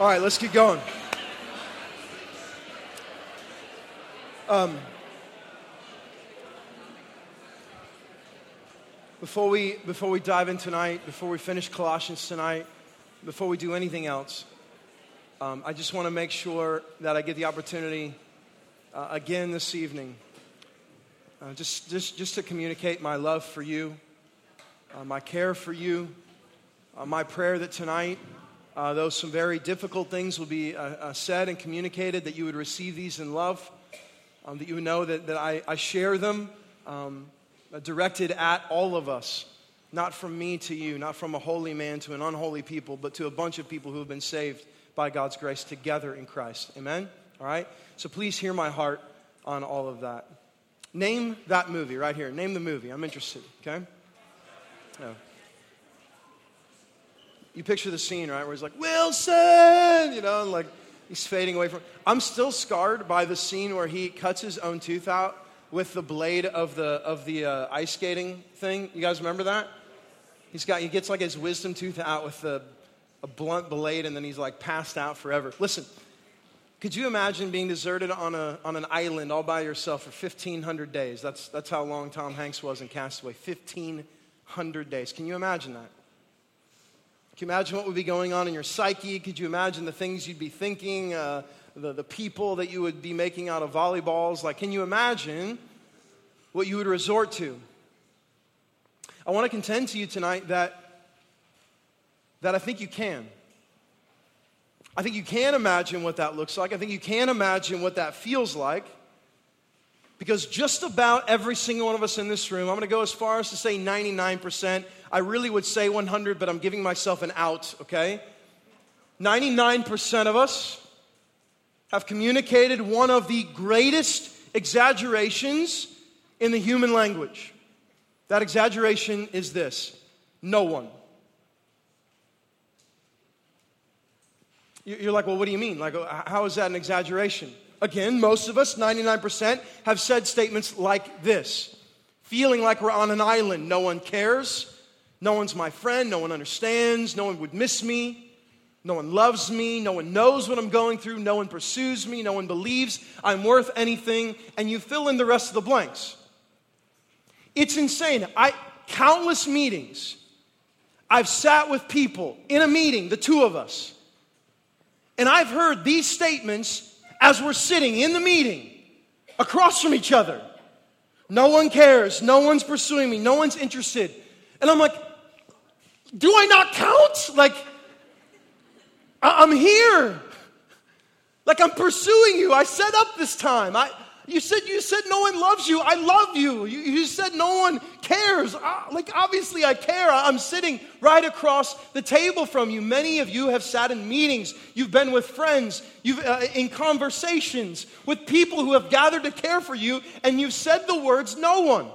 All right, let's get going. Um, before we before we dive in tonight, before we finish Colossians tonight, before we do anything else, um, I just want to make sure that I get the opportunity uh, again this evening, uh, just just just to communicate my love for you, uh, my care for you, uh, my prayer that tonight. Uh, though some very difficult things will be uh, said and communicated, that you would receive these in love um, that you would know that, that I, I share them um, directed at all of us, not from me to you, not from a holy man to an unholy people, but to a bunch of people who have been saved by God's grace together in Christ. Amen? All right? So please hear my heart on all of that. Name that movie right here. Name the movie. I'm interested, okay? You picture the scene, right, where he's like, Wilson, you know, and like He's fading away from. I'm still scarred by the scene where he cuts his own tooth out with the blade of the of the uh, ice skating thing. You guys remember that? He's got he gets like his wisdom tooth out with the, a blunt blade, and then he's like passed out forever. Listen, could you imagine being deserted on a on an island all by yourself for 1,500 days? That's that's how long Tom Hanks was in Castaway. 1,500 days. Can you imagine that? Can you imagine what would be going on in your psyche? Could you imagine the things you'd be thinking, uh, the, the people that you would be making out of volleyballs? Like, can you imagine what you would resort to? I want to contend to you tonight that, that I think you can. I think you can imagine what that looks like. I think you can imagine what that feels like. Because just about every single one of us in this room, I'm going to go as far as to say 99%. I really would say 100, but I'm giving myself an out, okay? 99% of us have communicated one of the greatest exaggerations in the human language. That exaggeration is this no one. You're like, well, what do you mean? Like, how is that an exaggeration? Again, most of us, 99%, have said statements like this feeling like we're on an island. No one cares. No one's my friend. No one understands. No one would miss me. No one loves me. No one knows what I'm going through. No one pursues me. No one believes I'm worth anything. And you fill in the rest of the blanks. It's insane. I, countless meetings, I've sat with people in a meeting, the two of us, and I've heard these statements as we're sitting in the meeting across from each other. No one cares. No one's pursuing me. No one's interested. And I'm like, do I not count? Like, I'm here. Like, I'm pursuing you. I set up this time. I, you said you said no one loves you. I love you. You, you said no one cares. Like obviously I care. I'm sitting right across the table from you. Many of you have sat in meetings. You've been with friends. You've uh, in conversations with people who have gathered to care for you, and you've said the words "no one."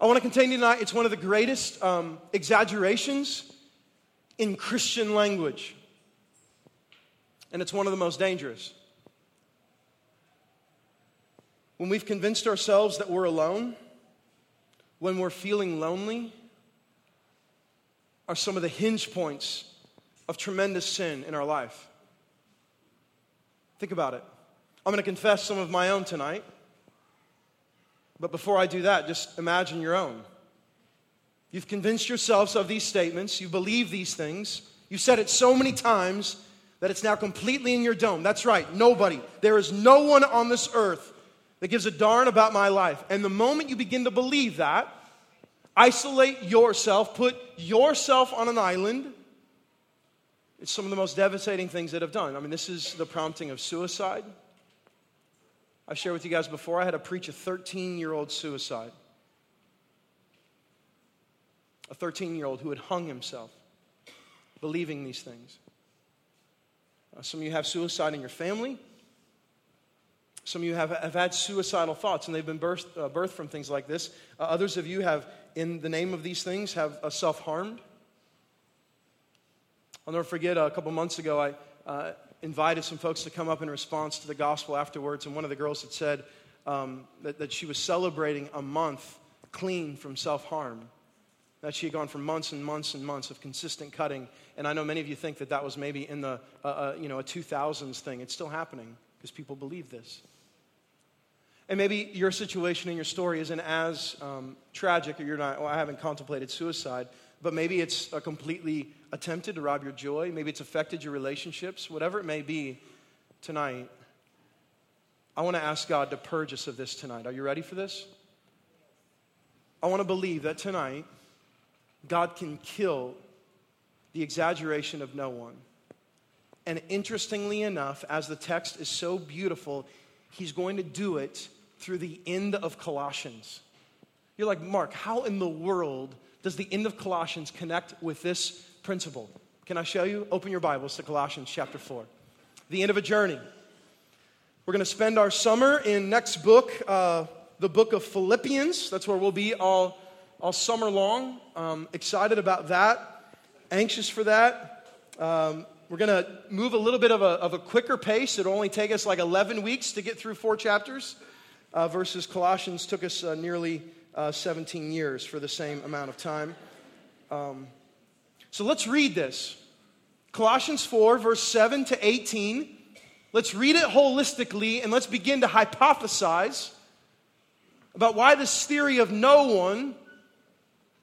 I want to continue tonight. It's one of the greatest um, exaggerations in Christian language, and it's one of the most dangerous. When we've convinced ourselves that we're alone, when we're feeling lonely, are some of the hinge points of tremendous sin in our life. Think about it. I'm going to confess some of my own tonight. But before I do that, just imagine your own. You've convinced yourselves of these statements, you believe these things, you've said it so many times that it's now completely in your dome. That's right, nobody. There is no one on this earth that gives a darn about my life. And the moment you begin to believe that, isolate yourself, put yourself on an island, it's some of the most devastating things that I've done. I mean, this is the prompting of suicide. I've shared with you guys before, I had to preach a 13 year old suicide. A 13 year old who had hung himself, believing these things. Uh, some of you have suicide in your family. Some of you have, have had suicidal thoughts, and they've been birthed, uh, birthed from things like this. Uh, others of you have, in the name of these things, have uh, self harmed. I'll never forget a couple months ago, I uh, invited some folks to come up in response to the gospel afterwards, and one of the girls had said um, that, that she was celebrating a month clean from self harm. that she had gone for months and months and months of consistent cutting. And I know many of you think that that was maybe in the, uh, uh, you know, a 2000s thing. It's still happening because people believe this. And maybe your situation and your story isn't as um, tragic, or you're not, well, I haven't contemplated suicide, but maybe it's a completely attempted to rob your joy. Maybe it's affected your relationships, whatever it may be tonight. I want to ask God to purge us of this tonight. Are you ready for this? I want to believe that tonight God can kill the exaggeration of no one. And interestingly enough, as the text is so beautiful, he's going to do it through the end of Colossians. You're like, Mark, how in the world does the end of Colossians connect with this principle? Can I show you? Open your Bibles to Colossians chapter 4. The end of a journey. We're going to spend our summer in next book, uh, the book of Philippians. That's where we'll be all, all summer long. Um, excited about that, anxious for that. Um, we're going to move a little bit of a, of a quicker pace. It'll only take us like 11 weeks to get through four chapters, uh, versus Colossians took us uh, nearly uh, 17 years for the same amount of time. Um, so let's read this Colossians 4, verse 7 to 18. Let's read it holistically and let's begin to hypothesize about why this theory of no one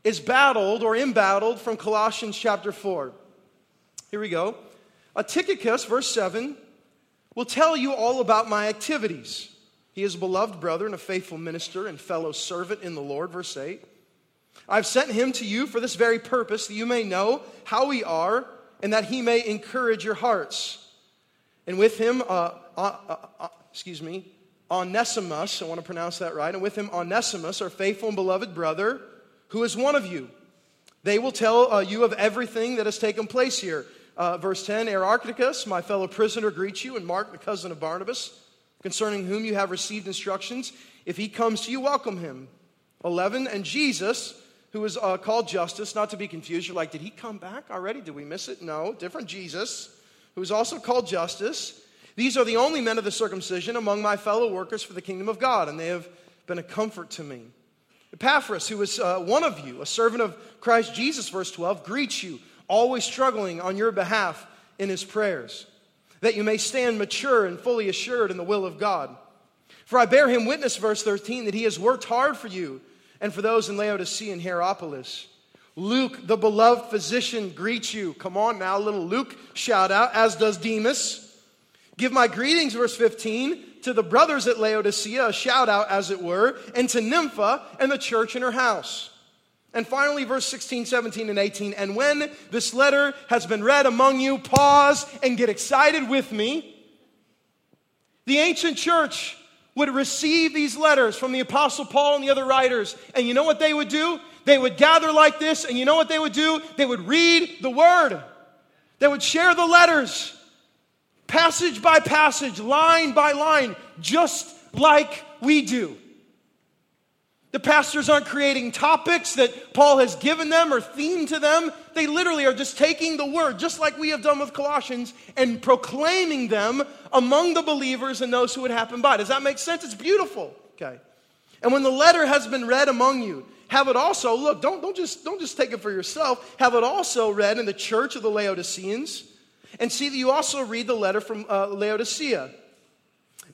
is battled or embattled from Colossians chapter 4. Here we go. Tychicus, verse 7, will tell you all about my activities. He is a beloved brother and a faithful minister and fellow servant in the Lord, verse 8. I've sent him to you for this very purpose, that you may know how we are and that he may encourage your hearts. And with him, uh, uh, uh, uh, excuse me, Onesimus, I want to pronounce that right, and with him, Onesimus, our faithful and beloved brother, who is one of you. They will tell uh, you of everything that has taken place here. Uh, verse 10 Aristarchus, my fellow prisoner, greets you, and Mark, the cousin of Barnabas, concerning whom you have received instructions. If he comes to you, welcome him. 11 And Jesus, who is uh, called Justus, not to be confused. You're like, did he come back already? Did we miss it? No, different Jesus who is also called Justus. These are the only men of the circumcision among my fellow workers for the kingdom of God, and they have been a comfort to me. Epaphras, who is uh, one of you, a servant of Christ Jesus, verse 12, greets you, always struggling on your behalf in his prayers, that you may stand mature and fully assured in the will of God. For I bear him witness, verse 13, that he has worked hard for you and for those in Laodicea and Hierapolis. Luke, the beloved physician, greets you. Come on now, little Luke shout out, as does Demas. Give my greetings, verse 15, to the brothers at Laodicea, a shout out, as it were, and to Nympha and the church in her house. And finally, verse 16, 17, and 18. And when this letter has been read among you, pause and get excited with me. The ancient church would receive these letters from the Apostle Paul and the other writers. And you know what they would do? They would gather like this, and you know what they would do? They would read the word, they would share the letters, passage by passage, line by line, just like we do. The pastors aren't creating topics that Paul has given them or theme to them. They literally are just taking the word, just like we have done with Colossians, and proclaiming them among the believers and those who would happen by. Does that make sense? It's beautiful. Okay. And when the letter has been read among you, have it also, look, don't, don't, just, don't just take it for yourself, have it also read in the church of the Laodiceans, and see that you also read the letter from uh, Laodicea.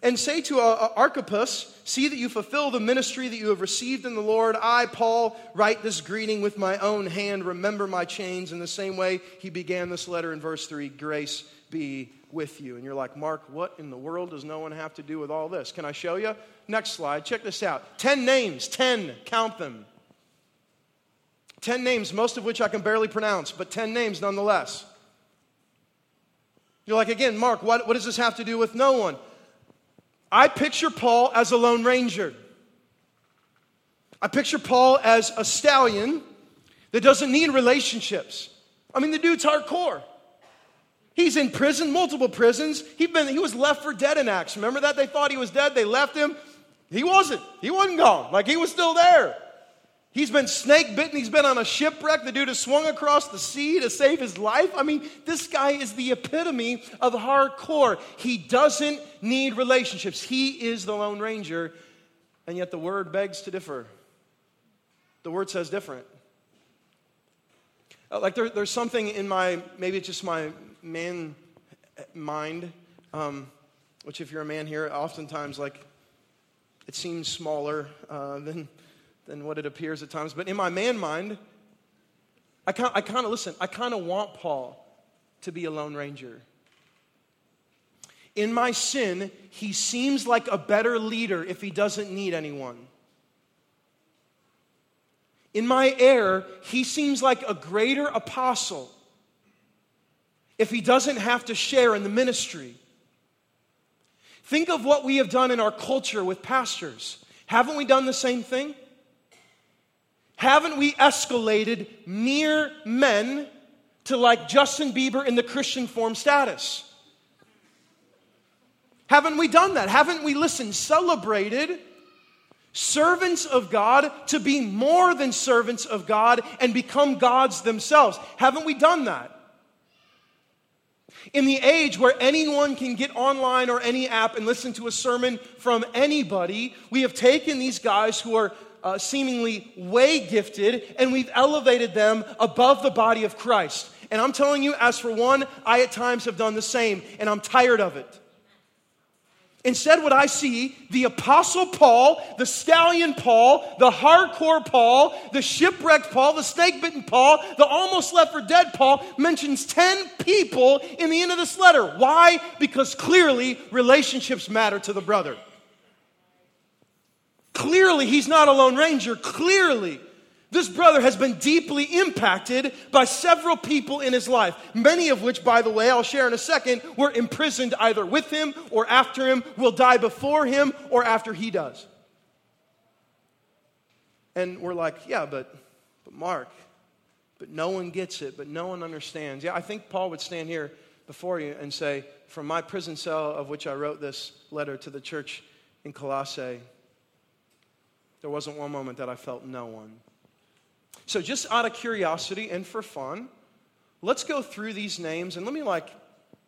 And say to uh, Archippus, see that you fulfill the ministry that you have received in the Lord. I, Paul, write this greeting with my own hand. Remember my chains. In the same way, he began this letter in verse 3 Grace be with you. And you're like, Mark, what in the world does no one have to do with all this? Can I show you? Next slide. Check this out 10 names, 10, count them. 10 names, most of which I can barely pronounce, but 10 names nonetheless. You're like, again, Mark, what, what does this have to do with no one? I picture Paul as a lone ranger. I picture Paul as a stallion that doesn't need relationships. I mean, the dude's hardcore. He's in prison, multiple prisons. He, been, he was left for dead in Acts. Remember that? They thought he was dead. They left him. He wasn't. He wasn't gone. Like he was still there. He's been snake bitten. He's been on a shipwreck. The dude has swung across the sea to save his life. I mean, this guy is the epitome of hardcore. He doesn't need relationships. He is the Lone Ranger, and yet the word begs to differ. The word says different. Uh, like there, there's something in my, maybe it's just my man mind, um, which if you're a man here, oftentimes like it seems smaller uh, than, than what it appears at times. But in my man mind, I kind, I kind of listen. I kind of want Paul to be a lone ranger. In my sin, he seems like a better leader if he doesn't need anyone. In my error, he seems like a greater apostle if he doesn't have to share in the ministry. Think of what we have done in our culture with pastors. Haven't we done the same thing? Haven't we escalated mere men to like Justin Bieber in the Christian form status? Haven't we done that? Haven't we, listen, celebrated servants of God to be more than servants of God and become gods themselves. Haven't we done that? In the age where anyone can get online or any app and listen to a sermon from anybody, we have taken these guys who are uh, seemingly way gifted and we've elevated them above the body of Christ. And I'm telling you, as for one, I at times have done the same, and I'm tired of it. Instead, what I see, the Apostle Paul, the stallion Paul, the hardcore Paul, the shipwrecked Paul, the snake bitten Paul, the almost left for dead Paul, mentions 10 people in the end of this letter. Why? Because clearly relationships matter to the brother. Clearly, he's not a Lone Ranger. Clearly, this brother has been deeply impacted by several people in his life, many of which, by the way, I'll share in a second, were imprisoned either with him or after him, will die before him or after he does. And we're like, yeah, but, but Mark, but no one gets it, but no one understands. Yeah, I think Paul would stand here before you and say, from my prison cell of which I wrote this letter to the church in Colossae, there wasn't one moment that I felt no one. So, just out of curiosity and for fun, let's go through these names and let me like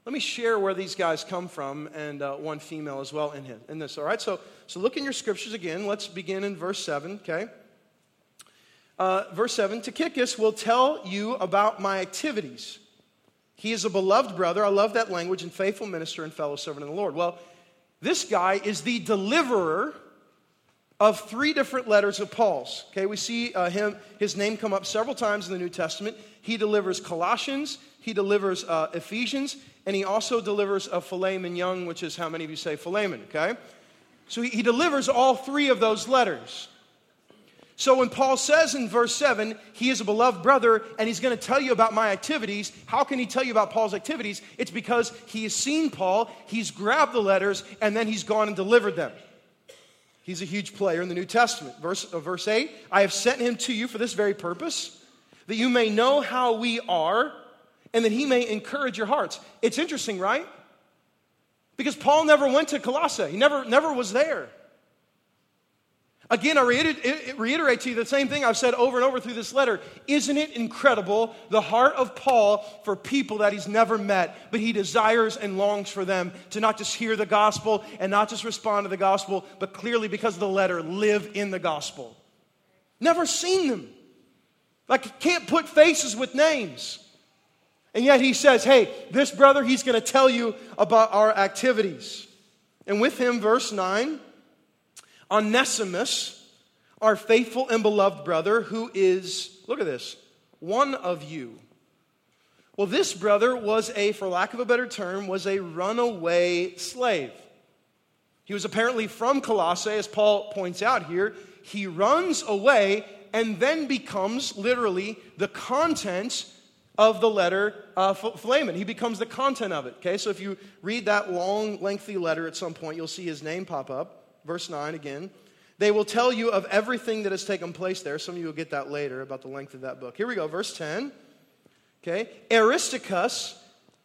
let me share where these guys come from and uh, one female as well in, his, in this all right? So so look in your scriptures again. Let's begin in verse 7 okay? Uh, verse 7 tychicus will tell you about my activities. He is a beloved brother. I love that language and faithful minister and fellow servant in the lord. Well this guy is the deliverer of three different letters of Paul's. Okay, we see uh, him, his name come up several times in the New Testament. He delivers Colossians, he delivers uh, Ephesians, and he also delivers a Philemon Young, which is how many of you say Philemon, okay? So he, he delivers all three of those letters. So when Paul says in verse 7, he is a beloved brother and he's going to tell you about my activities, how can he tell you about Paul's activities? It's because he has seen Paul, he's grabbed the letters, and then he's gone and delivered them. He's a huge player in the New Testament. Verse, uh, verse 8 I have sent him to you for this very purpose, that you may know how we are, and that he may encourage your hearts. It's interesting, right? Because Paul never went to Colossae, he never, never was there. Again, I reiterate to you the same thing I've said over and over through this letter. Isn't it incredible the heart of Paul for people that he's never met, but he desires and longs for them to not just hear the gospel and not just respond to the gospel, but clearly because of the letter, live in the gospel. Never seen them. Like, can't put faces with names. And yet he says, hey, this brother, he's going to tell you about our activities. And with him, verse 9, Onesimus, our faithful and beloved brother, who is, look at this, one of you. Well, this brother was a, for lack of a better term, was a runaway slave. He was apparently from Colossae, as Paul points out here. He runs away and then becomes literally the content of the letter uh, Philemon. He becomes the content of it. Okay, so if you read that long, lengthy letter at some point, you'll see his name pop up. Verse 9 again. They will tell you of everything that has taken place there. Some of you will get that later about the length of that book. Here we go, verse 10. Okay. Aristarchus,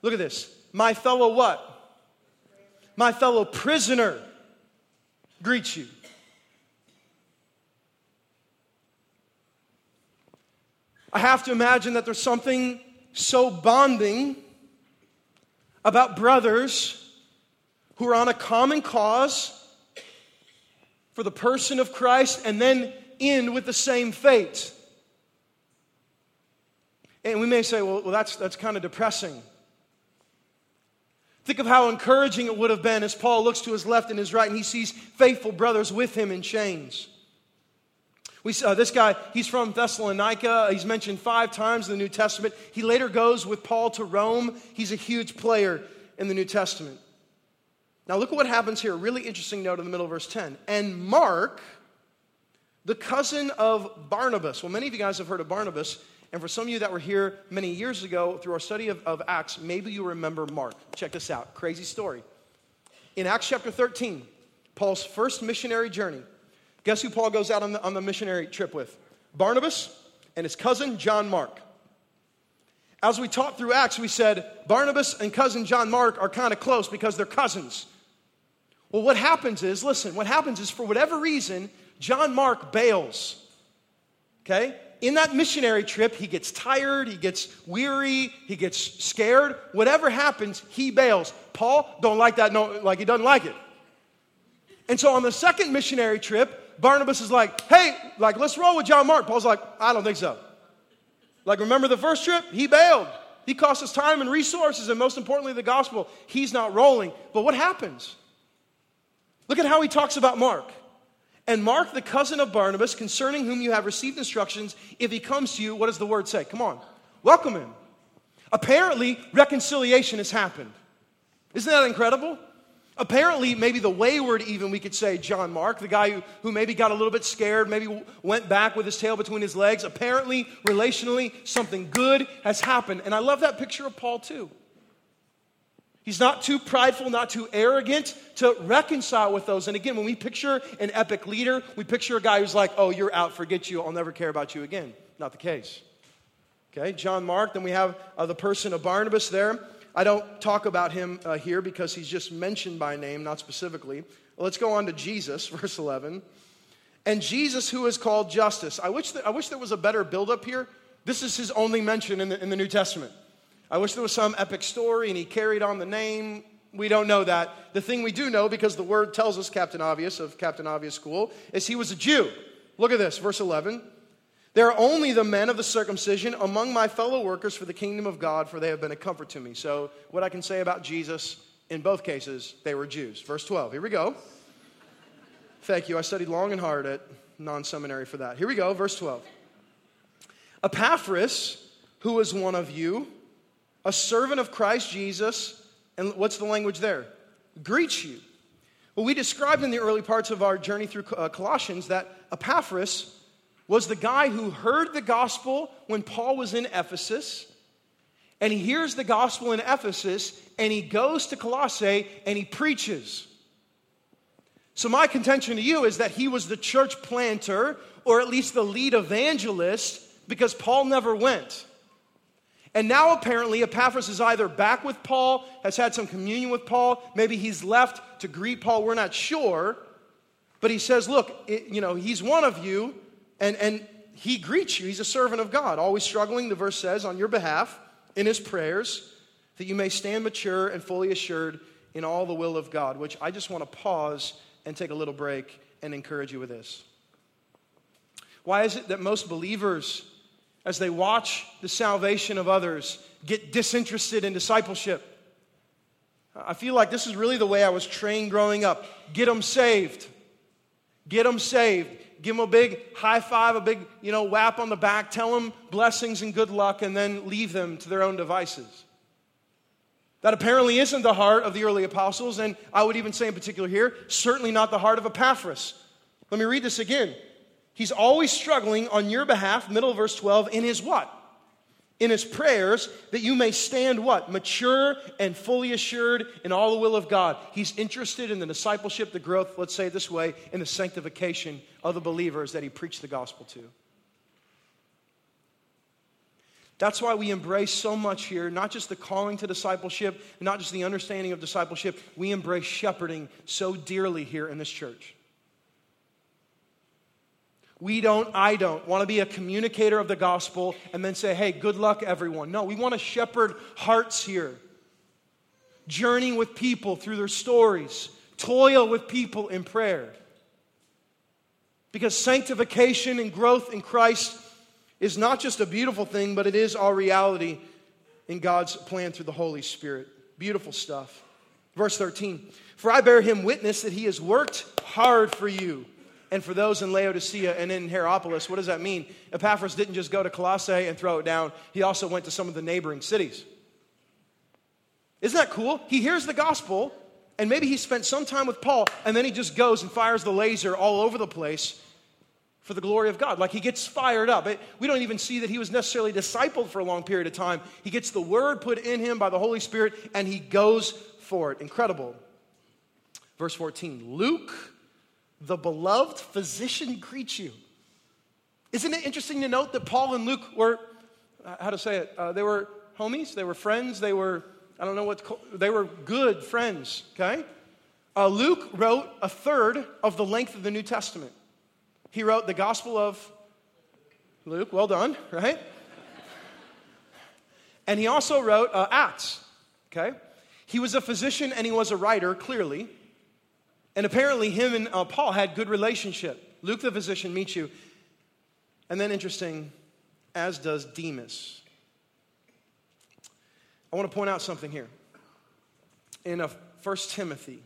look at this. My fellow what? My fellow prisoner greets you. I have to imagine that there's something so bonding about brothers who are on a common cause for the person of Christ and then end with the same fate. And we may say, well, well that's, that's kind of depressing. Think of how encouraging it would have been as Paul looks to his left and his right and he sees faithful brothers with him in chains. We, uh, this guy, he's from Thessalonica. He's mentioned five times in the New Testament. He later goes with Paul to Rome. He's a huge player in the New Testament. Now, look at what happens here. Really interesting note in the middle of verse 10. And Mark, the cousin of Barnabas. Well, many of you guys have heard of Barnabas. And for some of you that were here many years ago through our study of, of Acts, maybe you remember Mark. Check this out crazy story. In Acts chapter 13, Paul's first missionary journey, guess who Paul goes out on the, on the missionary trip with? Barnabas and his cousin John Mark. As we taught through Acts, we said Barnabas and cousin John Mark are kind of close because they're cousins. Well, what happens is, listen, what happens is for whatever reason, John Mark bails. Okay? in that missionary trip, he gets tired, he gets weary, he gets scared. Whatever happens, he bails. Paul don't like that, no, like he doesn't like it. And so on the second missionary trip, Barnabas is like, hey, like, let's roll with John Mark. Paul's like, I don't think so. Like, remember the first trip? He bailed. He cost us time and resources, and most importantly, the gospel. He's not rolling. But what happens? Look at how he talks about Mark. And Mark, the cousin of Barnabas, concerning whom you have received instructions, if he comes to you, what does the word say? Come on, welcome him. Apparently, reconciliation has happened. Isn't that incredible? Apparently, maybe the wayward, even we could say, John Mark, the guy who, who maybe got a little bit scared, maybe went back with his tail between his legs. Apparently, relationally, something good has happened. And I love that picture of Paul too. He's not too prideful, not too arrogant to reconcile with those. And again, when we picture an epic leader, we picture a guy who's like, oh, you're out, forget you, I'll never care about you again. Not the case. Okay, John Mark, then we have uh, the person of Barnabas there. I don't talk about him uh, here because he's just mentioned by name, not specifically. Let's go on to Jesus, verse 11. And Jesus, who is called Justus. I wish, that, I wish there was a better buildup here. This is his only mention in the, in the New Testament. I wish there was some epic story and he carried on the name. We don't know that. The thing we do know, because the word tells us, Captain Obvious of Captain Obvious School, is he was a Jew. Look at this, verse 11. There are only the men of the circumcision among my fellow workers for the kingdom of God, for they have been a comfort to me. So, what I can say about Jesus, in both cases, they were Jews. Verse 12, here we go. Thank you. I studied long and hard at non seminary for that. Here we go, verse 12. Epaphras, who was one of you, a servant of Christ Jesus, and what's the language there? Greets you. Well, we described in the early parts of our journey through uh, Colossians that Epaphras was the guy who heard the gospel when Paul was in Ephesus, and he hears the gospel in Ephesus, and he goes to Colossae and he preaches. So, my contention to you is that he was the church planter, or at least the lead evangelist, because Paul never went. And now apparently Epaphras is either back with Paul, has had some communion with Paul, maybe he's left to greet Paul, we're not sure. But he says, Look, it, you know, he's one of you, and, and he greets you. He's a servant of God, always struggling, the verse says, on your behalf in his prayers, that you may stand mature and fully assured in all the will of God. Which I just want to pause and take a little break and encourage you with this. Why is it that most believers as they watch the salvation of others get disinterested in discipleship. I feel like this is really the way I was trained growing up. Get them saved. Get them saved. Give them a big high five, a big, you know, whap on the back, tell them blessings and good luck, and then leave them to their own devices. That apparently isn't the heart of the early apostles, and I would even say in particular here, certainly not the heart of Epaphras. Let me read this again. He's always struggling on your behalf, middle of verse 12, in his what? In his prayers, that you may stand what? Mature and fully assured in all the will of God. He's interested in the discipleship, the growth, let's say this way, in the sanctification of the believers that he preached the gospel to. That's why we embrace so much here, not just the calling to discipleship, not just the understanding of discipleship, we embrace shepherding so dearly here in this church. We don't, I don't, want to be a communicator of the gospel and then say, hey, good luck, everyone. No, we want to shepherd hearts here. Journey with people through their stories, toil with people in prayer. Because sanctification and growth in Christ is not just a beautiful thing, but it is our reality in God's plan through the Holy Spirit. Beautiful stuff. Verse 13 For I bear him witness that he has worked hard for you and for those in Laodicea and in Hierapolis. What does that mean? Epaphras didn't just go to Colossae and throw it down, he also went to some of the neighboring cities. Isn't that cool? He hears the gospel, and maybe he spent some time with Paul, and then he just goes and fires the laser all over the place for the glory of God. Like he gets fired up. We don't even see that he was necessarily discipled for a long period of time. He gets the word put in him by the Holy Spirit, and he goes for it. Incredible. Verse 14 Luke, the beloved physician, greets you. Isn't it interesting to note that Paul and Luke were, uh, how to say it, uh, they were homies, they were friends, they were I don't know what, they were good friends, okay? Uh, Luke wrote a third of the length of the New Testament. He wrote the Gospel of Luke, well done, right? and he also wrote uh, Acts, okay? He was a physician and he was a writer, clearly. And apparently, him and uh, Paul had good relationship. Luke, the physician, meets you. And then, interesting, as does Demas. I want to point out something here. In a 1 Timothy,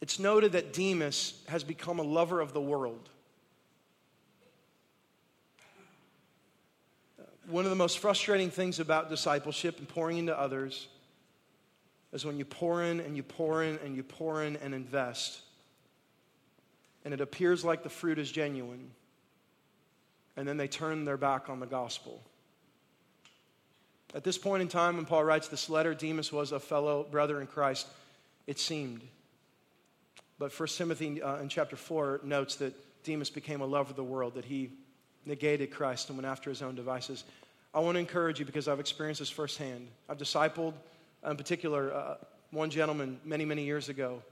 it's noted that Demas has become a lover of the world. One of the most frustrating things about discipleship and pouring into others is when you pour in and you pour in and you pour in and invest, and it appears like the fruit is genuine, and then they turn their back on the gospel. At this point in time, when Paul writes this letter, Demas was a fellow brother in Christ, it seemed. But 1 Timothy uh, in chapter 4 notes that Demas became a lover of the world, that he negated Christ and went after his own devices. I want to encourage you because I've experienced this firsthand. I've discipled, in particular, uh, one gentleman many, many years ago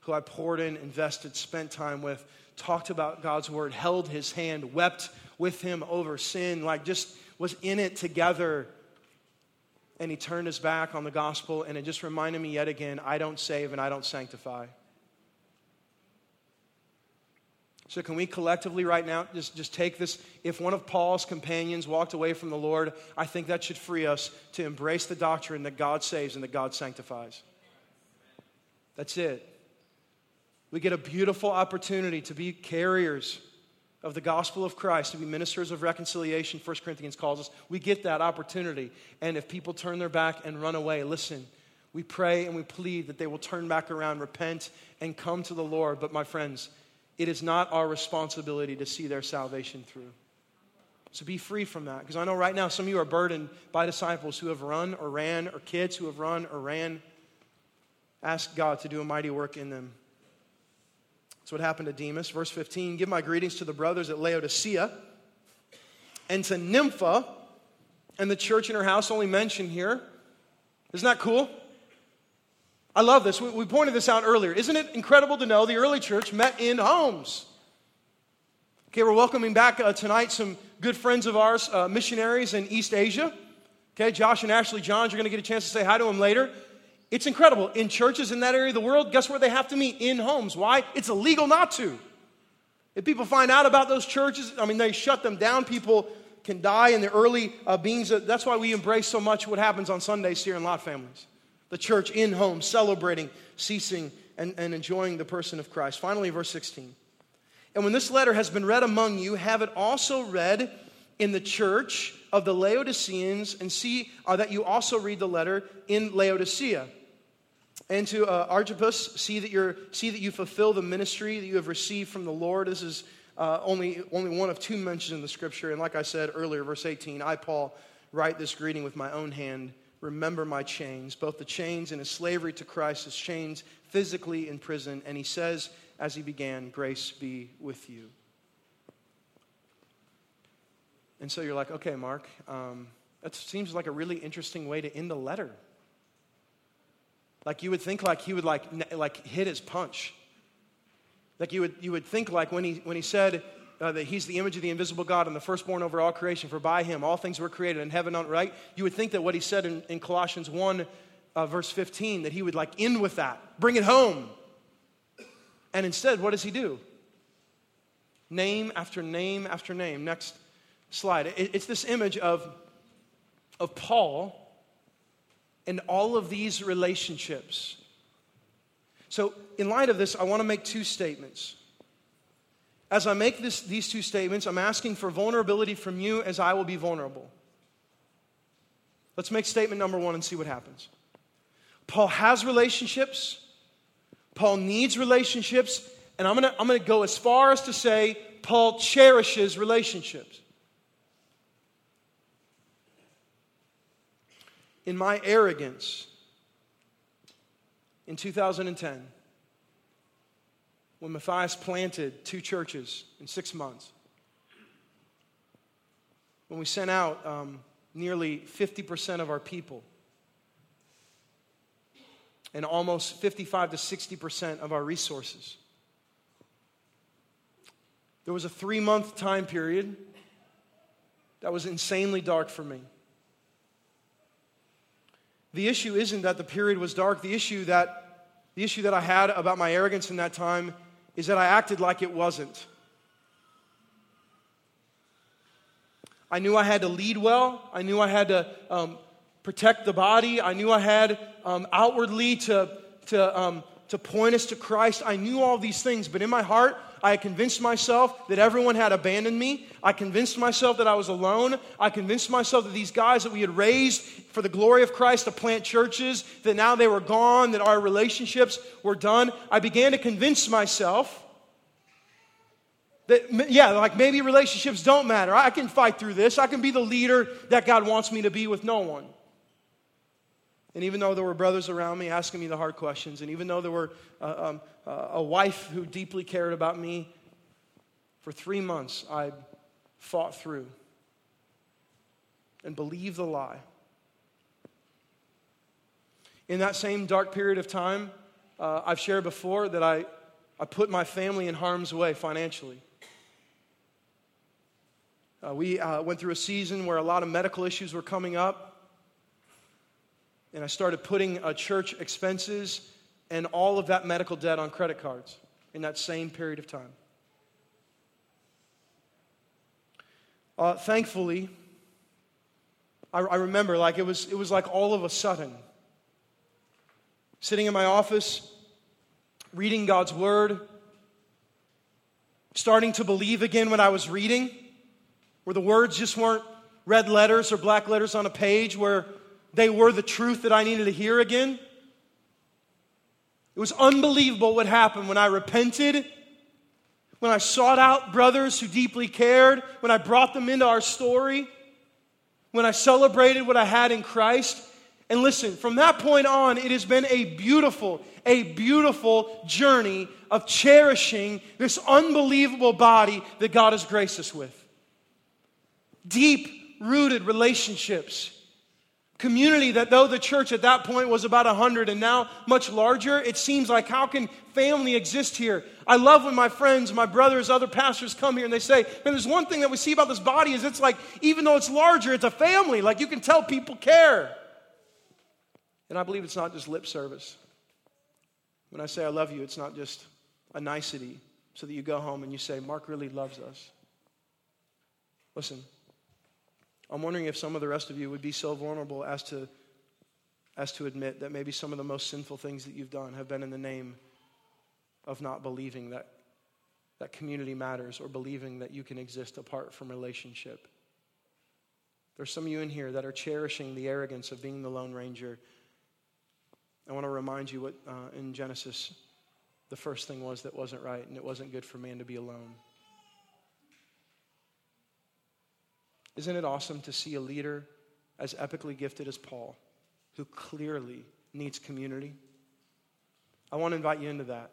who I poured in, invested, spent time with, talked about God's word, held his hand, wept with him over sin, like just was in it together and he turned his back on the gospel, and it just reminded me yet again I don't save and I don't sanctify. So, can we collectively right now just, just take this? If one of Paul's companions walked away from the Lord, I think that should free us to embrace the doctrine that God saves and that God sanctifies. That's it. We get a beautiful opportunity to be carriers of the gospel of Christ, to be ministers of reconciliation, 1 Corinthians calls us, we get that opportunity. And if people turn their back and run away, listen, we pray and we plead that they will turn back around, repent, and come to the Lord. But my friends, it is not our responsibility to see their salvation through. So be free from that. Because I know right now some of you are burdened by disciples who have run or ran, or kids who have run or ran. Ask God to do a mighty work in them. That's what happened to Demas. Verse 15 Give my greetings to the brothers at Laodicea and to Nympha and the church in her house, only mentioned here. Isn't that cool? I love this. We, we pointed this out earlier. Isn't it incredible to know the early church met in homes? Okay, we're welcoming back uh, tonight some good friends of ours, uh, missionaries in East Asia. Okay, Josh and Ashley Johns, you're going to get a chance to say hi to them later. It's incredible. In churches in that area of the world, guess where they have to meet? In homes. Why? It's illegal not to. If people find out about those churches, I mean, they shut them down. People can die in the early uh, beings. That's why we embrace so much what happens on Sundays here in Lot Families. The church in home, celebrating, ceasing, and, and enjoying the person of Christ. Finally, verse 16. And when this letter has been read among you, have it also read in the church of the Laodiceans, and see uh, that you also read the letter in Laodicea. And to uh, Archippus, see that, you're, see that you fulfill the ministry that you have received from the Lord. This is uh, only, only one of two mentions in the scripture. And like I said earlier, verse 18, I, Paul, write this greeting with my own hand. Remember my chains, both the chains in his slavery to Christ, his chains physically in prison. And he says, as he began, Grace be with you. And so you're like, okay, Mark, um, that seems like a really interesting way to end the letter. Like you would think like he would like, like hit his punch. Like you would, you would think like when he, when he said uh, that he's the image of the invisible God and the firstborn over all creation, for by him all things were created in heaven on right. You would think that what he said in, in Colossians 1, uh, verse 15, that he would like end with that, bring it home. And instead, what does he do? Name after name after name. Next slide. It's this image of, of Paul and all of these relationships. So, in light of this, I want to make two statements. As I make this, these two statements, I'm asking for vulnerability from you as I will be vulnerable. Let's make statement number one and see what happens. Paul has relationships, Paul needs relationships, and I'm gonna, I'm gonna go as far as to say Paul cherishes relationships. In my arrogance, in 2010, when Matthias planted two churches in six months, when we sent out um, nearly 50% of our people and almost 55 to 60% of our resources. There was a three month time period that was insanely dark for me. The issue isn't that the period was dark. The issue that, the issue that I had about my arrogance in that time is that I acted like it wasn't. I knew I had to lead well. I knew I had to um, protect the body. I knew I had um, outwardly to, to, um, to point us to Christ. I knew all these things, but in my heart, I convinced myself that everyone had abandoned me. I convinced myself that I was alone. I convinced myself that these guys that we had raised for the glory of Christ to plant churches, that now they were gone, that our relationships were done. I began to convince myself that, yeah, like maybe relationships don't matter. I can fight through this. I can be the leader that God wants me to be with no one. And even though there were brothers around me asking me the hard questions, and even though there were uh, um, uh, a wife who deeply cared about me, for three months I fought through and believed the lie. In that same dark period of time, uh, I've shared before that I, I put my family in harm's way financially. Uh, we uh, went through a season where a lot of medical issues were coming up. And I started putting uh, church expenses and all of that medical debt on credit cards in that same period of time. Uh, thankfully, I, I remember like it was, it was like all of a sudden, sitting in my office, reading God's word, starting to believe again when I was reading where the words just weren't red letters or black letters on a page, where they were the truth that I needed to hear again. It was unbelievable what happened when I repented, when I sought out brothers who deeply cared, when I brought them into our story, when I celebrated what I had in Christ. And listen, from that point on, it has been a beautiful, a beautiful journey of cherishing this unbelievable body that God has graced us with deep rooted relationships. Community that though the church at that point was about 100 and now much larger, it seems like how can family exist here? I love when my friends, my brothers, other pastors come here and they say, man, there's one thing that we see about this body is it's like, even though it's larger, it's a family. Like you can tell people care. And I believe it's not just lip service. When I say I love you, it's not just a nicety so that you go home and you say, Mark really loves us. Listen, I'm wondering if some of the rest of you would be so vulnerable as to, as to admit that maybe some of the most sinful things that you've done have been in the name of not believing that, that community matters or believing that you can exist apart from relationship. There's some of you in here that are cherishing the arrogance of being the Lone Ranger. I want to remind you what uh, in Genesis the first thing was that wasn't right, and it wasn't good for man to be alone. Isn't it awesome to see a leader as epically gifted as Paul, who clearly needs community? I want to invite you into that.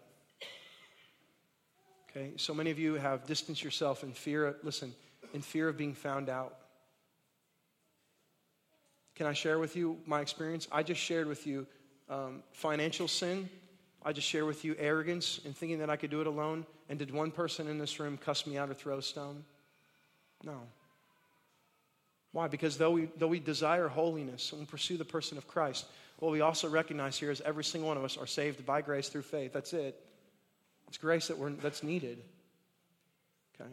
Okay, so many of you have distanced yourself in fear, of, listen, in fear of being found out. Can I share with you my experience? I just shared with you um, financial sin. I just shared with you arrogance and thinking that I could do it alone. And did one person in this room cuss me out or throw a stone? No. Why? Because though we, though we desire holiness and pursue the person of Christ, what we also recognize here is every single one of us are saved by grace through faith. That's it. It's grace that we're, that's needed. Okay?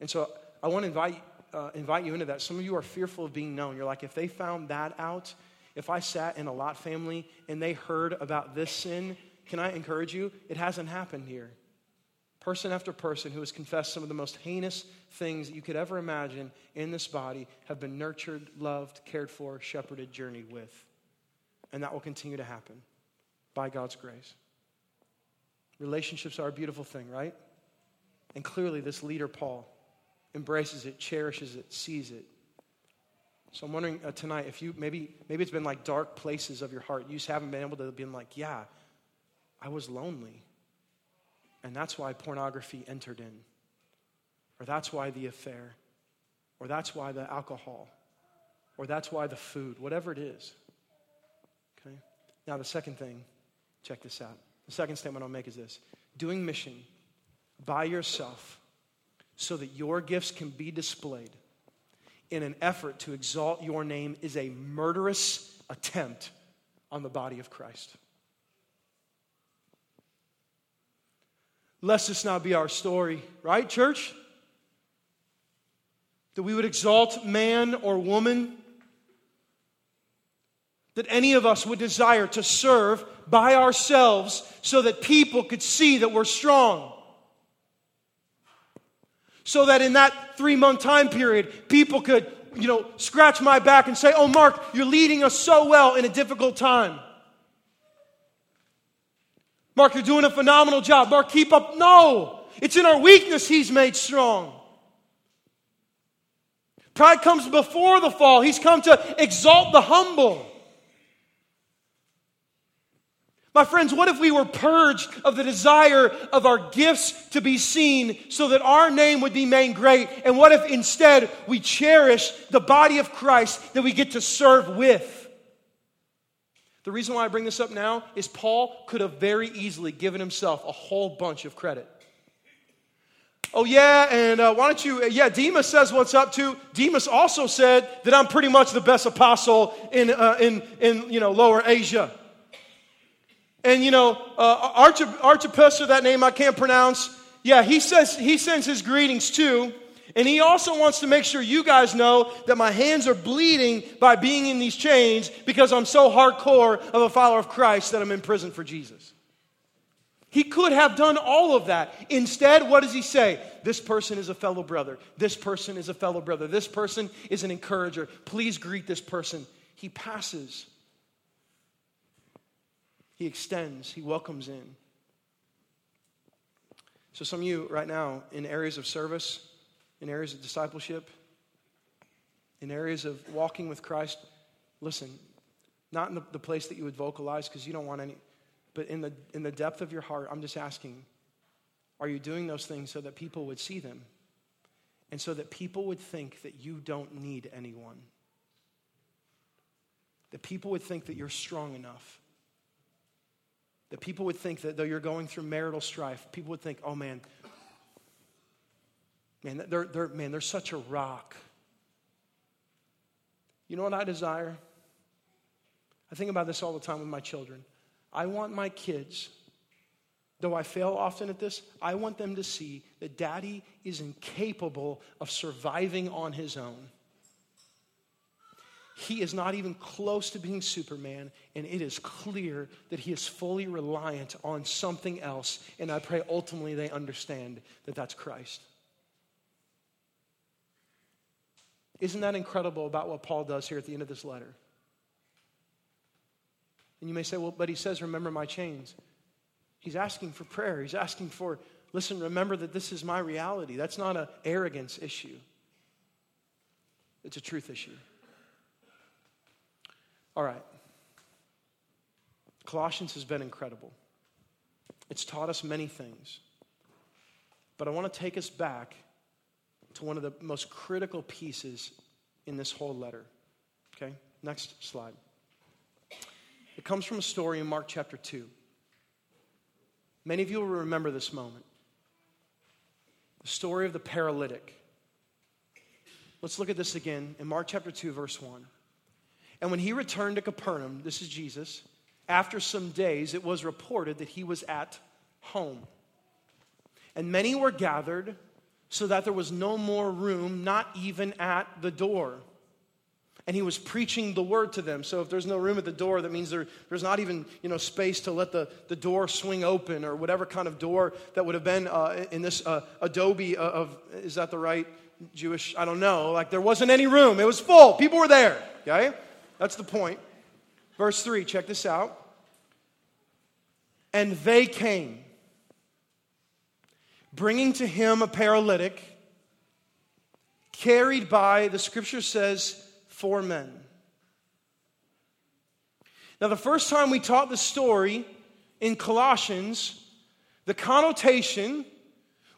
And so I want to invite uh, invite you into that. Some of you are fearful of being known. You're like, if they found that out, if I sat in a lot family and they heard about this sin, can I encourage you? It hasn't happened here. Person after person who has confessed some of the most heinous things that you could ever imagine in this body have been nurtured, loved, cared for, shepherded, journeyed with. And that will continue to happen by God's grace. Relationships are a beautiful thing, right? And clearly, this leader, Paul, embraces it, cherishes it, sees it. So I'm wondering uh, tonight if you maybe maybe it's been like dark places of your heart. You just haven't been able to be like, yeah, I was lonely. And that's why pornography entered in. Or that's why the affair. Or that's why the alcohol. Or that's why the food, whatever it is. Okay? Now, the second thing, check this out. The second statement I'll make is this doing mission by yourself so that your gifts can be displayed in an effort to exalt your name is a murderous attempt on the body of Christ. Lest this not be our story, right, church? That we would exalt man or woman. That any of us would desire to serve by ourselves so that people could see that we're strong. So that in that three month time period, people could, you know, scratch my back and say, Oh, Mark, you're leading us so well in a difficult time. Mark, you're doing a phenomenal job. Mark, keep up. No, it's in our weakness He's made strong. Pride comes before the fall, He's come to exalt the humble. My friends, what if we were purged of the desire of our gifts to be seen so that our name would be made great? And what if instead we cherish the body of Christ that we get to serve with? The reason why I bring this up now is Paul could have very easily given himself a whole bunch of credit. Oh, yeah, and uh, why don't you? Uh, yeah, Demas says what's up to. Demas also said that I'm pretty much the best apostle in, uh, in, in you know, Lower Asia. And, you know, uh, Archippus, or that name I can't pronounce, yeah, he says he sends his greetings too. And he also wants to make sure you guys know that my hands are bleeding by being in these chains because I'm so hardcore of a follower of Christ that I'm in prison for Jesus. He could have done all of that. Instead, what does he say? This person is a fellow brother. This person is a fellow brother. This person is an encourager. Please greet this person. He passes, he extends, he welcomes in. So, some of you right now in areas of service, in areas of discipleship, in areas of walking with Christ, listen, not in the, the place that you would vocalize because you don't want any, but in the, in the depth of your heart, I'm just asking, are you doing those things so that people would see them? And so that people would think that you don't need anyone? That people would think that you're strong enough? That people would think that though you're going through marital strife, people would think, oh man, Man, they're, they're, man, they're such a rock. You know what I desire? I think about this all the time with my children. I want my kids, though I fail often at this, I want them to see that daddy is incapable of surviving on his own. He is not even close to being Superman, and it is clear that he is fully reliant on something else. And I pray ultimately they understand that that's Christ. Isn't that incredible about what Paul does here at the end of this letter? And you may say, well, but he says, remember my chains. He's asking for prayer. He's asking for, listen, remember that this is my reality. That's not an arrogance issue, it's a truth issue. All right. Colossians has been incredible. It's taught us many things. But I want to take us back to one of the most critical pieces in this whole letter. Okay, next slide. It comes from a story in Mark chapter 2. Many of you will remember this moment the story of the paralytic. Let's look at this again in Mark chapter 2, verse 1. And when he returned to Capernaum, this is Jesus, after some days, it was reported that he was at home. And many were gathered so that there was no more room, not even at the door. And he was preaching the word to them. So if there's no room at the door, that means there, there's not even you know, space to let the, the door swing open or whatever kind of door that would have been uh, in this uh, adobe of, of, is that the right Jewish? I don't know. Like there wasn't any room. It was full. People were there. Okay? That's the point. Verse 3, check this out. And they came, bringing to him a paralytic, carried by, the scripture says, four men. Now, the first time we taught the story in Colossians, the connotation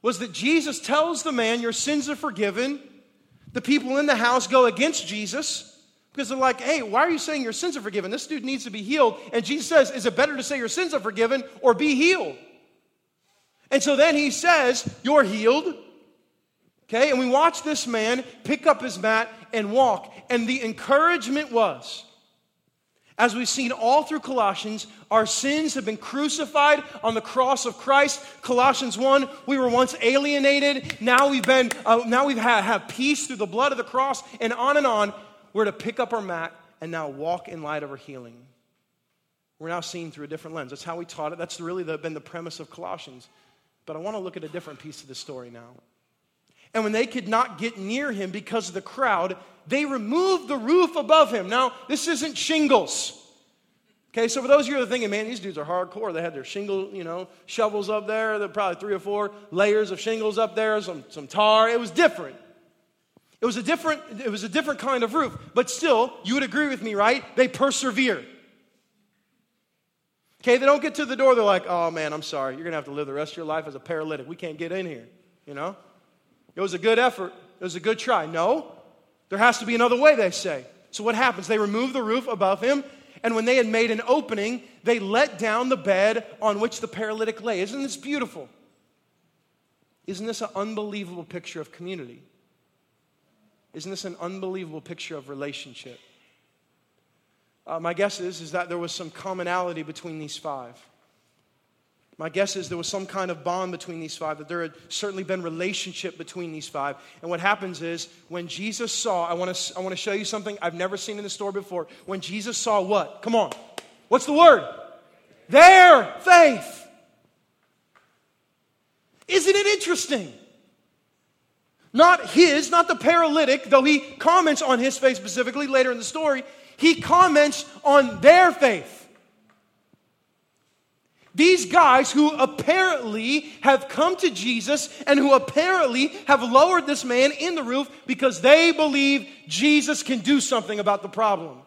was that Jesus tells the man, Your sins are forgiven. The people in the house go against Jesus because they're like, Hey, why are you saying your sins are forgiven? This dude needs to be healed. And Jesus says, Is it better to say your sins are forgiven or be healed? And so then he says, You're healed. Okay, and we watch this man pick up his mat and walk. And the encouragement was, as we've seen all through Colossians, our sins have been crucified on the cross of Christ. Colossians 1, we were once alienated. Now we've been, uh, now we've had, have peace through the blood of the cross, and on and on. We're to pick up our mat and now walk in light of our healing. We're now seeing through a different lens. That's how we taught it. That's really the, been the premise of Colossians. But I want to look at a different piece of the story now. And when they could not get near him because of the crowd, they removed the roof above him. Now, this isn't shingles. Okay, so for those of you who are thinking, man, these dudes are hardcore. They had their shingle, you know, shovels up there. There probably three or four layers of shingles up there, some, some tar. It was different. It was a different, it was a different kind of roof. But still, you would agree with me, right? They persevere. Okay, they don't get to the door, they're like, oh man, I'm sorry. You're gonna have to live the rest of your life as a paralytic. We can't get in here. You know? It was a good effort. It was a good try. No, there has to be another way, they say. So what happens? They remove the roof above him, and when they had made an opening, they let down the bed on which the paralytic lay. Isn't this beautiful? Isn't this an unbelievable picture of community? Isn't this an unbelievable picture of relationship? Uh, my guess is, is that there was some commonality between these five. My guess is there was some kind of bond between these five, that there had certainly been relationship between these five. And what happens is when Jesus saw, I want to I want to show you something I've never seen in the story before. When Jesus saw what? Come on. What's the word? Their faith. Isn't it interesting? Not his, not the paralytic, though he comments on his faith specifically later in the story. He comments on their faith. These guys who apparently have come to Jesus and who apparently have lowered this man in the roof because they believe Jesus can do something about the problem.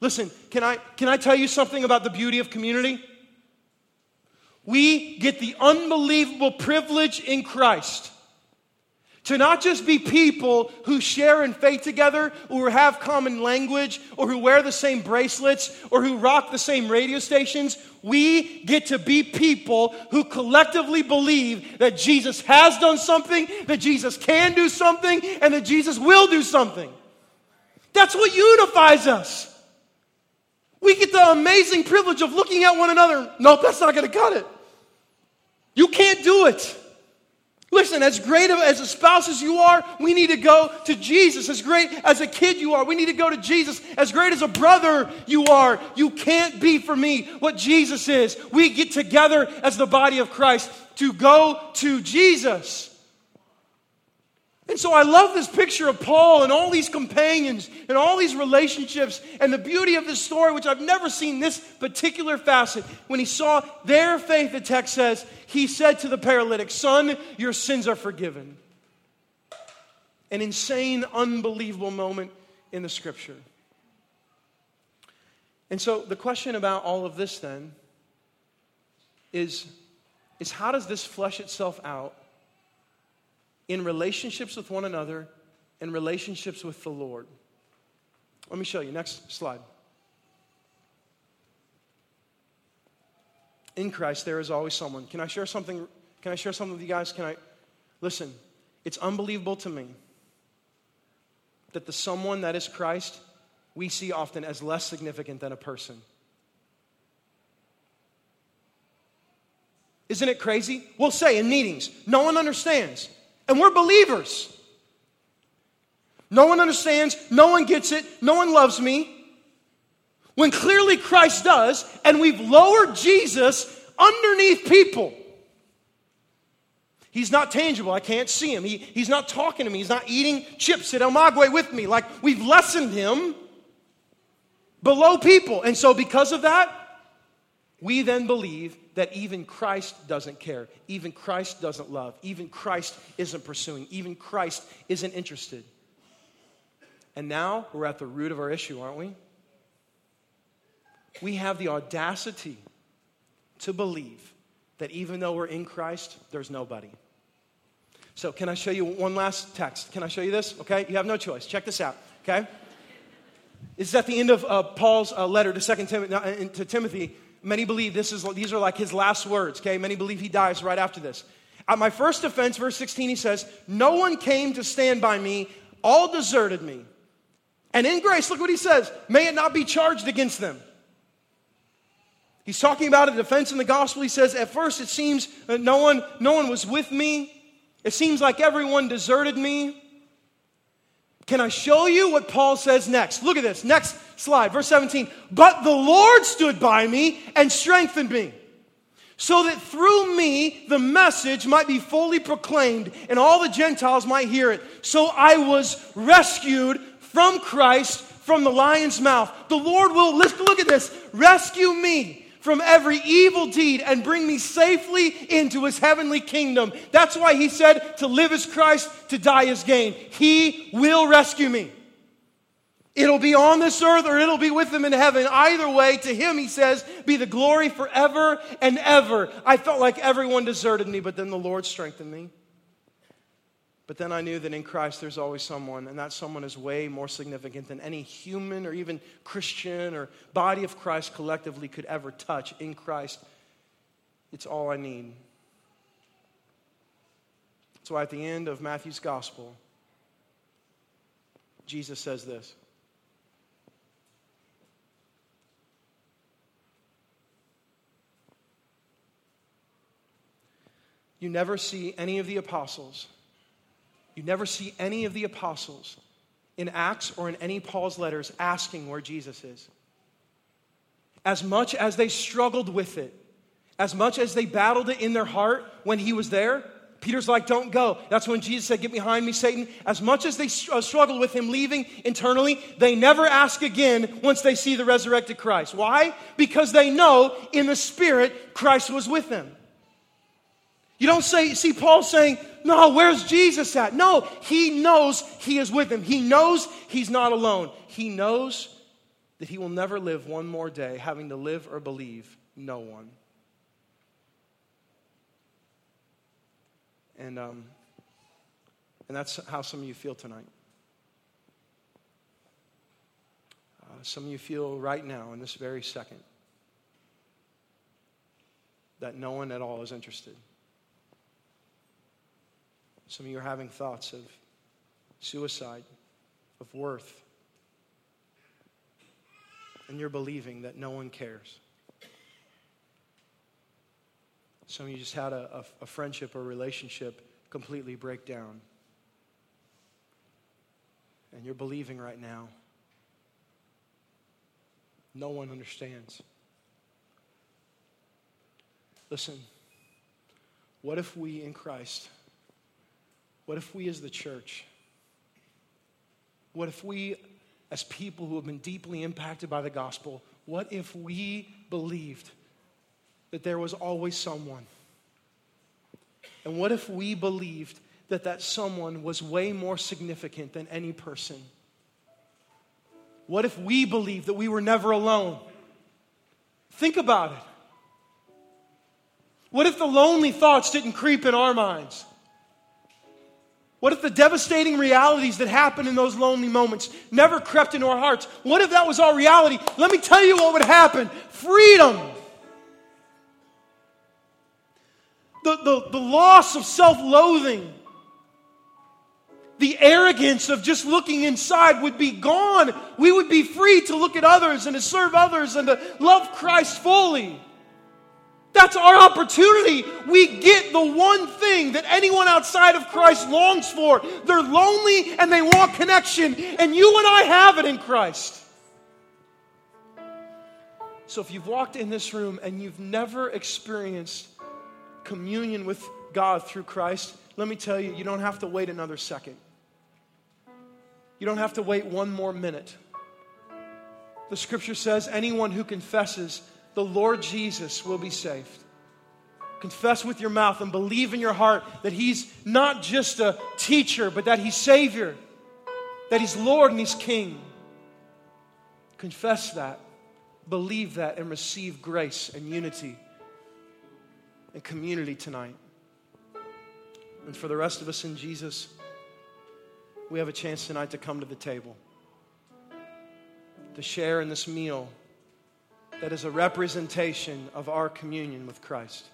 Listen, can I, can I tell you something about the beauty of community? We get the unbelievable privilege in Christ to not just be people who share in faith together, or who have common language, or who wear the same bracelets, or who rock the same radio stations. We get to be people who collectively believe that Jesus has done something, that Jesus can do something, and that Jesus will do something. That's what unifies us. We get the amazing privilege of looking at one another. Nope, that's not going to cut it. You can't do it. Listen, as great as a spouse as you are, we need to go to Jesus. As great as a kid you are, we need to go to Jesus. As great as a brother you are, you can't be for me what Jesus is. We get together as the body of Christ to go to Jesus. And so I love this picture of Paul and all these companions and all these relationships and the beauty of this story, which I've never seen this particular facet. When he saw their faith, the text says, he said to the paralytic, Son, your sins are forgiven. An insane, unbelievable moment in the scripture. And so the question about all of this then is, is how does this flesh itself out in relationships with one another and relationships with the Lord. Let me show you. Next slide. In Christ, there is always someone. Can I share something? Can I share something with you guys? Can I? Listen, it's unbelievable to me that the someone that is Christ we see often as less significant than a person. Isn't it crazy? We'll say in meetings, no one understands. And we're believers. No one understands, no one gets it, no one loves me. When clearly Christ does, and we've lowered Jesus underneath people. He's not tangible. I can't see him. He, he's not talking to me. He's not eating chips at El Maguey with me. Like we've lessened him below people. And so, because of that, we then believe that even Christ doesn't care. Even Christ doesn't love. Even Christ isn't pursuing. Even Christ isn't interested. And now we're at the root of our issue, aren't we? We have the audacity to believe that even though we're in Christ, there's nobody. So, can I show you one last text? Can I show you this? Okay, you have no choice. Check this out. Okay, it's at the end of uh, Paul's uh, letter to Second Timothy. Uh, to Timothy. Many believe this is these are like his last words. Okay, many believe he dies right after this. At my first offense, verse 16, he says, "No one came to stand by me; all deserted me." And in grace, look what he says: "May it not be charged against them." He's talking about a defense in the gospel. He says, At first it seems that no one, no one was with me. It seems like everyone deserted me. Can I show you what Paul says next? Look at this. Next slide, verse 17. But the Lord stood by me and strengthened me, so that through me the message might be fully proclaimed and all the Gentiles might hear it. So I was rescued from Christ from the lion's mouth. The Lord will, let's look at this, rescue me from every evil deed and bring me safely into his heavenly kingdom. That's why he said, To live as Christ, to die as gain. He will rescue me. It'll be on this earth or it'll be with him in heaven. Either way, to him, he says, be the glory forever and ever. I felt like everyone deserted me, but then the Lord strengthened me. But then I knew that in Christ there's always someone, and that someone is way more significant than any human or even Christian or body of Christ collectively could ever touch. In Christ, it's all I need. So at the end of Matthew's gospel, Jesus says this. You never see any of the apostles you never see any of the apostles in Acts or in any Paul's letters asking where Jesus is. As much as they struggled with it, as much as they battled it in their heart when he was there, Peter's like, Don't go. That's when Jesus said, Get behind me, Satan. As much as they uh, struggled with him leaving internally, they never ask again once they see the resurrected Christ. Why? Because they know in the Spirit Christ was with them. You don't say, see Paul saying, no, where's Jesus at? No, he knows he is with him. He knows he's not alone. He knows that he will never live one more day having to live or believe no one. And, um, and that's how some of you feel tonight. Uh, some of you feel right now, in this very second, that no one at all is interested. Some of you are having thoughts of suicide, of worth. And you're believing that no one cares. Some of you just had a, a, a friendship or relationship completely break down. And you're believing right now. No one understands. Listen, what if we in Christ what if we, as the church, what if we, as people who have been deeply impacted by the gospel, what if we believed that there was always someone? And what if we believed that that someone was way more significant than any person? What if we believed that we were never alone? Think about it. What if the lonely thoughts didn't creep in our minds? What if the devastating realities that happen in those lonely moments never crept into our hearts? What if that was our reality? Let me tell you what would happen freedom. The, the, the loss of self loathing, the arrogance of just looking inside would be gone. We would be free to look at others and to serve others and to love Christ fully. That's our opportunity. We get the one thing that anyone outside of Christ longs for. They're lonely and they want connection, and you and I have it in Christ. So if you've walked in this room and you've never experienced communion with God through Christ, let me tell you, you don't have to wait another second. You don't have to wait one more minute. The scripture says anyone who confesses the Lord Jesus will be saved. Confess with your mouth and believe in your heart that He's not just a teacher, but that He's Savior, that He's Lord and He's King. Confess that believe that and receive grace and unity and community tonight. And for the rest of us in Jesus, we have a chance tonight to come to the table, to share in this meal that is a representation of our communion with Christ.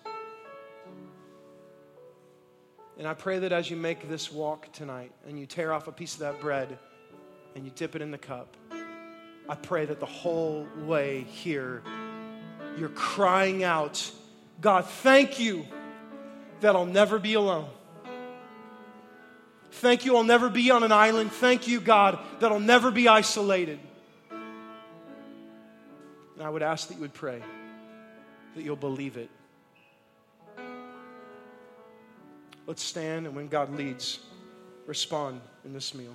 And I pray that as you make this walk tonight and you tear off a piece of that bread and you dip it in the cup, I pray that the whole way here, you're crying out, God, thank you that I'll never be alone. Thank you, I'll never be on an island. Thank you, God, that I'll never be isolated. And I would ask that you would pray, that you'll believe it. Let's stand, and when God leads, respond in this meal.